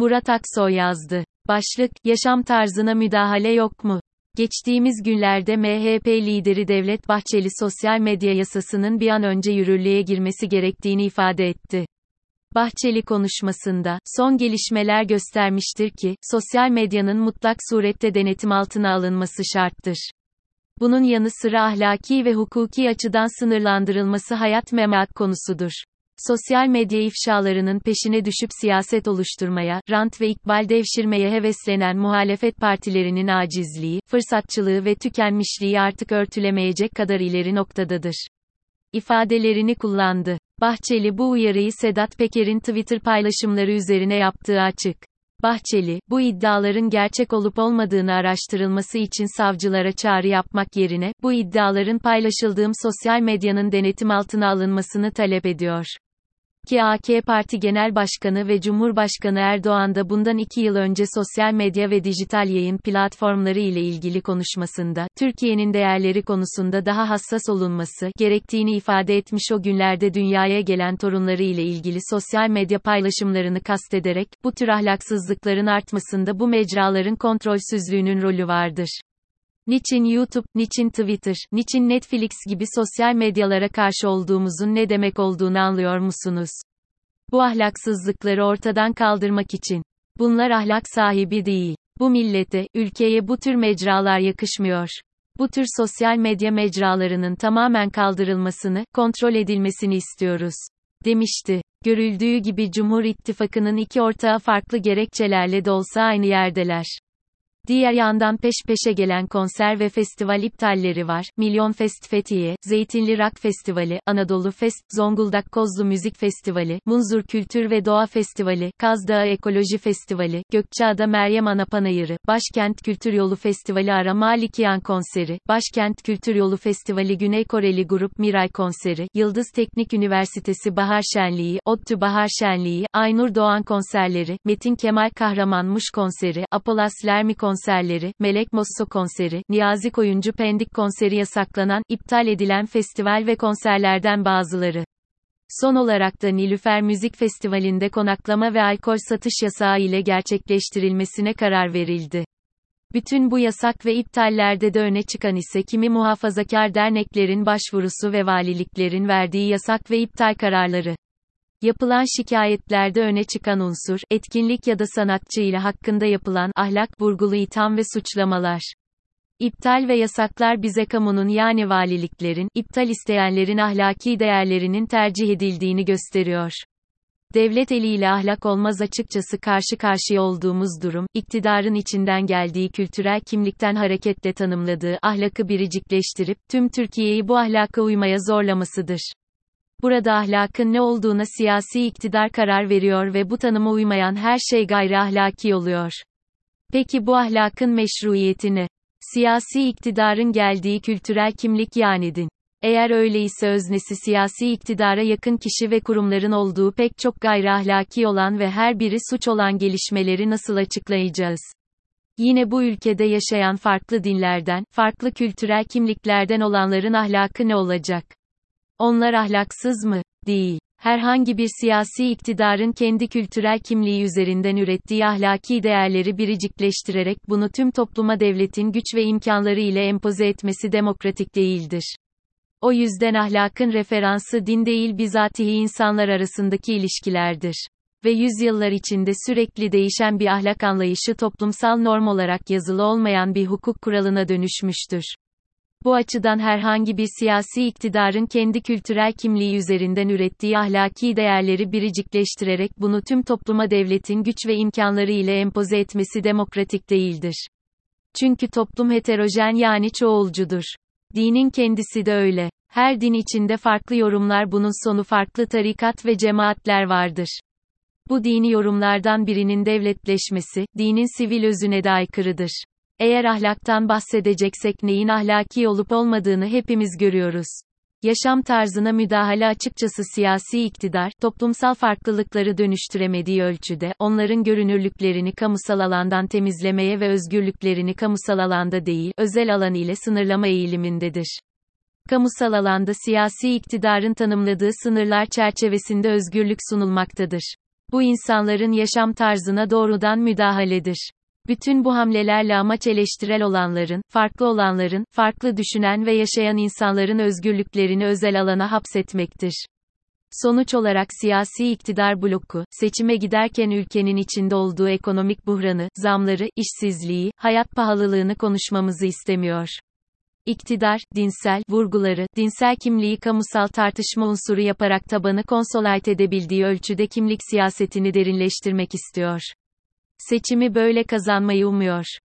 Murat Aksoy yazdı. Başlık, yaşam tarzına müdahale yok mu? Geçtiğimiz günlerde MHP lideri Devlet Bahçeli sosyal medya yasasının bir an önce yürürlüğe girmesi gerektiğini ifade etti. Bahçeli konuşmasında, son gelişmeler göstermiştir ki, sosyal medyanın mutlak surette denetim altına alınması şarttır. Bunun yanı sıra ahlaki ve hukuki açıdan sınırlandırılması hayat memat konusudur. Sosyal medya ifşalarının peşine düşüp siyaset oluşturmaya, rant ve ikbal devşirmeye heveslenen muhalefet partilerinin acizliği, fırsatçılığı ve tükenmişliği artık örtülemeyecek kadar ileri noktadadır. ifadelerini kullandı. Bahçeli bu uyarıyı Sedat Peker'in Twitter paylaşımları üzerine yaptığı açık. Bahçeli, bu iddiaların gerçek olup olmadığını araştırılması için savcılara çağrı yapmak yerine, bu iddiaların paylaşıldığım sosyal medyanın denetim altına alınmasını talep ediyor ki AK Parti Genel Başkanı ve Cumhurbaşkanı Erdoğan da bundan iki yıl önce sosyal medya ve dijital yayın platformları ile ilgili konuşmasında, Türkiye'nin değerleri konusunda daha hassas olunması gerektiğini ifade etmiş o günlerde dünyaya gelen torunları ile ilgili sosyal medya paylaşımlarını kastederek, bu tür ahlaksızlıkların artmasında bu mecraların kontrolsüzlüğünün rolü vardır. Niçin YouTube, niçin Twitter, niçin Netflix gibi sosyal medyalara karşı olduğumuzun ne demek olduğunu anlıyor musunuz? Bu ahlaksızlıkları ortadan kaldırmak için. Bunlar ahlak sahibi değil. Bu millete, ülkeye bu tür mecralar yakışmıyor. Bu tür sosyal medya mecralarının tamamen kaldırılmasını, kontrol edilmesini istiyoruz. Demişti. Görüldüğü gibi Cumhur İttifakı'nın iki ortağı farklı gerekçelerle de olsa aynı yerdeler. Diğer yandan peş peşe gelen konser ve festival iptalleri var. Milyon Fest Fethiye, Zeytinli Rock Festivali, Anadolu Fest, Zonguldak Kozlu Müzik Festivali, Munzur Kültür ve Doğa Festivali, Kaz Dağı Ekoloji Festivali, Gökçeada Meryem Ana Panayırı, Başkent Kültür Yolu Festivali Ara Malikiyan Konseri, Başkent Kültür Yolu Festivali Güney Koreli Grup Miray Konseri, Yıldız Teknik Üniversitesi Bahar Şenliği, ODTÜ Bahar Şenliği, Aynur Doğan Konserleri, Metin Kemal Kahramanmış Konseri, Apolas Lermi Konseri, konserleri, Melek Mosso konseri, Niyazi Koyuncu Pendik konseri yasaklanan, iptal edilen festival ve konserlerden bazıları. Son olarak da Nilüfer Müzik Festivali'nde konaklama ve alkol satış yasağı ile gerçekleştirilmesine karar verildi. Bütün bu yasak ve iptallerde de öne çıkan ise kimi muhafazakar derneklerin başvurusu ve valiliklerin verdiği yasak ve iptal kararları. Yapılan şikayetlerde öne çıkan unsur, etkinlik ya da sanatçı ile hakkında yapılan ahlak burgulu itham ve suçlamalar. İptal ve yasaklar bize kamunun yani valiliklerin, iptal isteyenlerin ahlaki değerlerinin tercih edildiğini gösteriyor. Devlet eliyle ahlak olmaz açıkçası karşı karşıya olduğumuz durum, iktidarın içinden geldiği kültürel kimlikten hareketle tanımladığı ahlakı biricikleştirip, tüm Türkiye'yi bu ahlaka uymaya zorlamasıdır. Burada ahlakın ne olduğuna siyasi iktidar karar veriyor ve bu tanıma uymayan her şey gayri ahlaki oluyor. Peki bu ahlakın meşruiyetini? Siyasi iktidarın geldiği kültürel kimlik yani din. Eğer öyleyse öznesi siyasi iktidara yakın kişi ve kurumların olduğu pek çok gayri ahlaki olan ve her biri suç olan gelişmeleri nasıl açıklayacağız? Yine bu ülkede yaşayan farklı dinlerden, farklı kültürel kimliklerden olanların ahlakı ne olacak? Onlar ahlaksız mı? Değil. Herhangi bir siyasi iktidarın kendi kültürel kimliği üzerinden ürettiği ahlaki değerleri biricikleştirerek bunu tüm topluma devletin güç ve imkanları ile empoze etmesi demokratik değildir. O yüzden ahlakın referansı din değil bizatihi insanlar arasındaki ilişkilerdir. Ve yüzyıllar içinde sürekli değişen bir ahlak anlayışı toplumsal norm olarak yazılı olmayan bir hukuk kuralına dönüşmüştür. Bu açıdan herhangi bir siyasi iktidarın kendi kültürel kimliği üzerinden ürettiği ahlaki değerleri biricikleştirerek bunu tüm topluma devletin güç ve imkanları ile empoze etmesi demokratik değildir. Çünkü toplum heterojen yani çoğulcudur. Dinin kendisi de öyle. Her din içinde farklı yorumlar bunun sonu farklı tarikat ve cemaatler vardır. Bu dini yorumlardan birinin devletleşmesi, dinin sivil özüne de aykırıdır. Eğer ahlaktan bahsedeceksek neyin ahlaki olup olmadığını hepimiz görüyoruz. Yaşam tarzına müdahale açıkçası siyasi iktidar, toplumsal farklılıkları dönüştüremediği ölçüde, onların görünürlüklerini kamusal alandan temizlemeye ve özgürlüklerini kamusal alanda değil, özel alan ile sınırlama eğilimindedir. Kamusal alanda siyasi iktidarın tanımladığı sınırlar çerçevesinde özgürlük sunulmaktadır. Bu insanların yaşam tarzına doğrudan müdahaledir. Bütün bu hamlelerle amaç eleştirel olanların, farklı olanların, farklı düşünen ve yaşayan insanların özgürlüklerini özel alana hapsetmektir. Sonuç olarak siyasi iktidar bloku, seçime giderken ülkenin içinde olduğu ekonomik buhranı, zamları, işsizliği, hayat pahalılığını konuşmamızı istemiyor. İktidar, dinsel, vurguları, dinsel kimliği kamusal tartışma unsuru yaparak tabanı konsolide edebildiği ölçüde kimlik siyasetini derinleştirmek istiyor. Seçimi böyle kazanmayı umuyor.